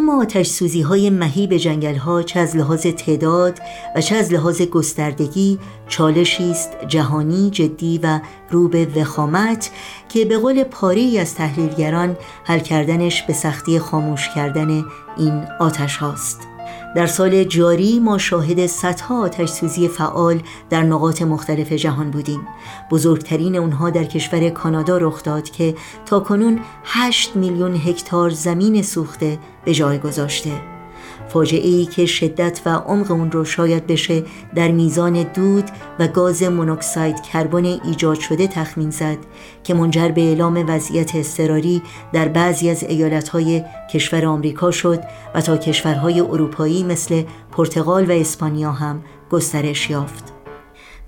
اما آتش سوزی های مهیب جنگل ها چه از لحاظ تعداد و چه از لحاظ گستردگی چالشی است جهانی جدی و رو به وخامت که به قول پاری از تحلیلگران حل کردنش به سختی خاموش کردن این آتش هاست در سال جاری ما شاهد صدها آتش سوزی فعال در نقاط مختلف جهان بودیم. بزرگترین اونها در کشور کانادا رخ داد که تا کنون 8 میلیون هکتار زمین سوخته به جای گذاشته. فاجعه ای که شدت و عمق اون رو شاید بشه در میزان دود و گاز مونوکساید کربن ایجاد شده تخمین زد که منجر به اعلام وضعیت اضطراری در بعضی از ایالتهای کشور آمریکا شد و تا کشورهای اروپایی مثل پرتغال و اسپانیا هم گسترش یافت.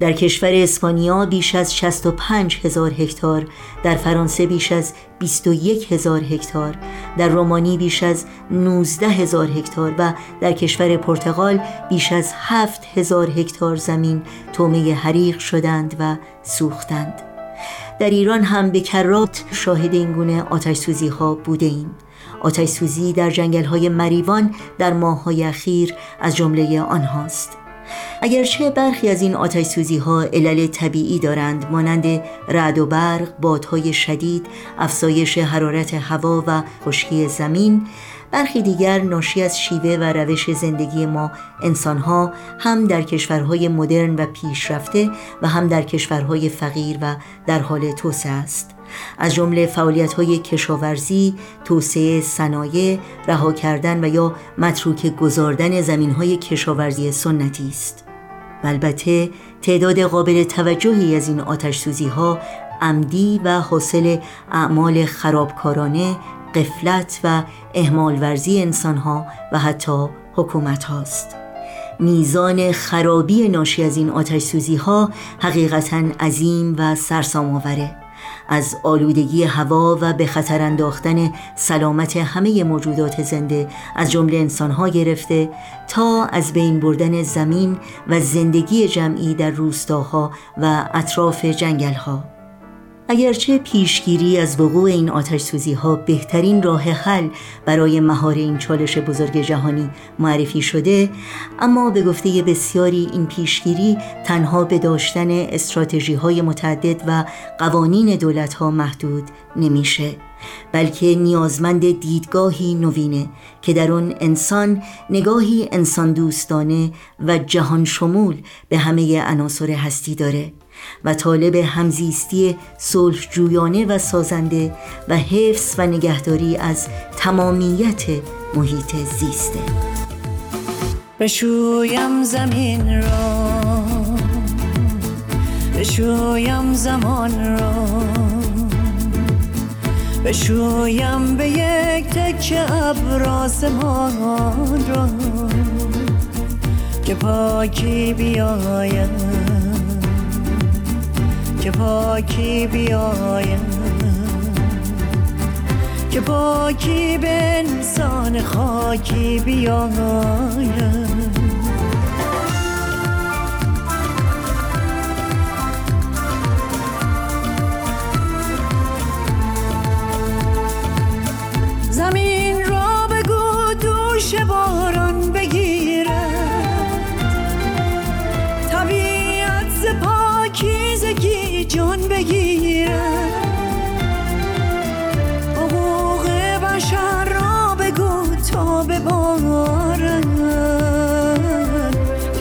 در کشور اسپانیا بیش از 65 هزار هکتار در فرانسه بیش از 21 هزار هکتار در رومانی بیش از 19 هزار هکتار و در کشور پرتغال بیش از 7 هزار هکتار زمین تومه حریق شدند و سوختند. در ایران هم به کرات شاهد این گونه آتش سوزی ها بوده ایم آتش سوزی در جنگل های مریوان در ماه های اخیر از جمله آنهاست. اگرچه برخی از این آتش سوزی ها علل طبیعی دارند مانند رعد و برق، بادهای شدید، افزایش حرارت هوا و خشکی زمین برخی دیگر ناشی از شیوه و روش زندگی ما. انسانها هم در کشورهای مدرن و پیشرفته و هم در کشورهای فقیر و در حال توسعه است. از جمله فعالیت های کشاورزی، توسعه صنایع، رها کردن و یا متروک گذاردن زمین های کشاورزی سنتی است. و البته تعداد قابل توجهی از این آتش سوزی ها عمدی و حاصل اعمال خرابکارانه، قفلت و اهمال ورزی انسان ها و حتی حکومت هاست. میزان خرابی ناشی از این آتش سوزی ها حقیقتا عظیم و سرسام آوره از آلودگی هوا و به خطر انداختن سلامت همه موجودات زنده از جمله انسانها گرفته تا از بین بردن زمین و زندگی جمعی در روستاها و اطراف جنگلها. اگرچه پیشگیری از وقوع این آتش سوزی ها بهترین راه حل برای مهار این چالش بزرگ جهانی معرفی شده اما به گفته بسیاری این پیشگیری تنها به داشتن استراتژی های متعدد و قوانین دولت ها محدود نمیشه بلکه نیازمند دیدگاهی نوینه که در آن انسان نگاهی انسان دوستانه و جهان شمول به همه عناصر هستی داره. و طالب همزیستی صلح جویانه و سازنده و حفظ و نگهداری از تمامیت محیط زیسته. بشویم زمین را. بشویم زمان را. بشویم به یک تک ابراز را. که پاکی بیاید. که پاکی بیاید که پاکی به انسان خاکی بیاید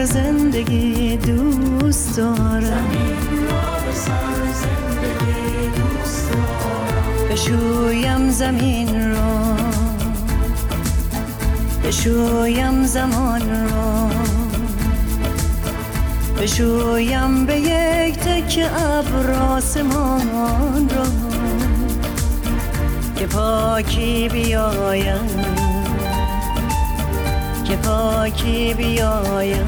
بگیرن زندگی دوست دارم. بشویم زمین را بشویم زمان را بشویم به یک تک ابر آسمان را که پاکی بیایم. که پاکی بیایم.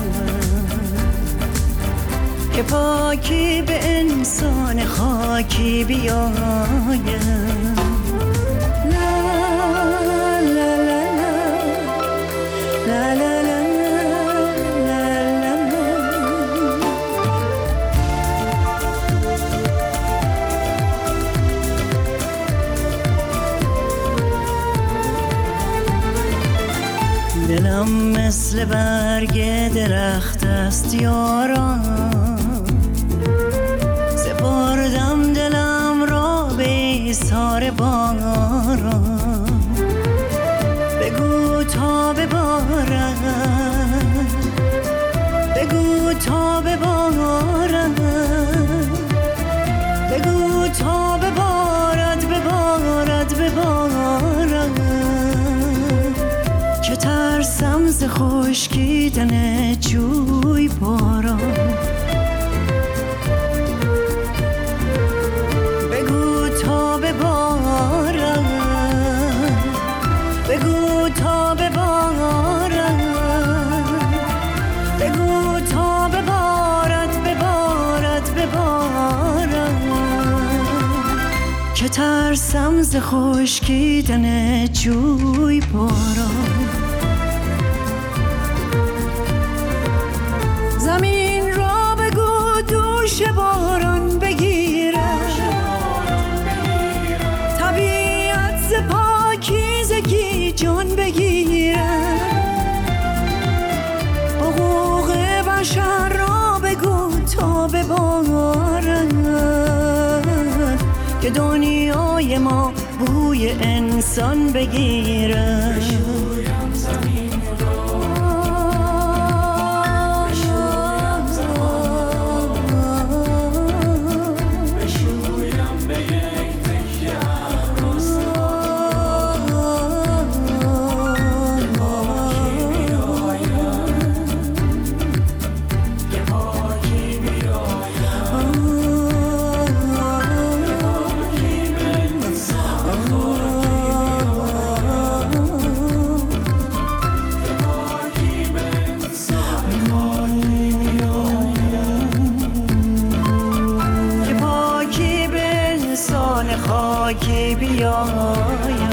که پاکی به انسان خاکی بیایم. دلم مثل برگ درخت است یاران. سپردم دلم را به سار باران. خشکیدن جوی باران. بگو تا ببارم بگو تا ببارم بگو تا ببارد ببارد ببارم که ترسم ز خشکیدن جوی باران. که دنیای ما بوی انسان بگیرد که پاکی